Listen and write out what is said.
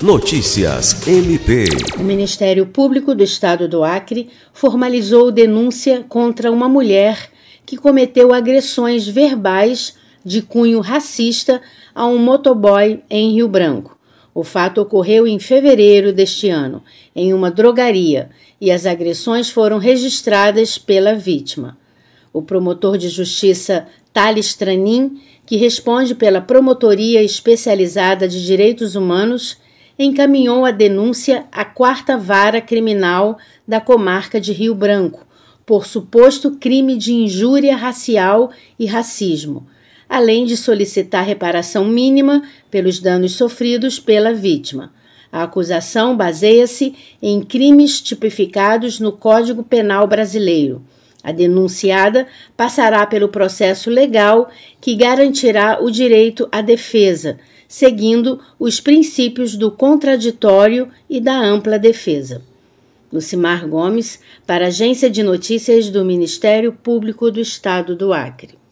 Notícias MP. O Ministério Público do Estado do Acre formalizou denúncia contra uma mulher que cometeu agressões verbais de cunho racista a um motoboy em Rio Branco. O fato ocorreu em fevereiro deste ano, em uma drogaria, e as agressões foram registradas pela vítima. O promotor de justiça Thales Tranin, que responde pela Promotoria Especializada de Direitos Humanos, encaminhou a denúncia à quarta vara criminal da comarca de Rio Branco por suposto crime de injúria racial e racismo além de solicitar reparação mínima pelos danos sofridos pela vítima. A acusação baseia-se em crimes tipificados no Código Penal Brasileiro. A denunciada passará pelo processo legal que garantirá o direito à defesa, seguindo os princípios do contraditório e da ampla defesa. Lucimar Gomes, para a Agência de Notícias do Ministério Público do Estado do Acre.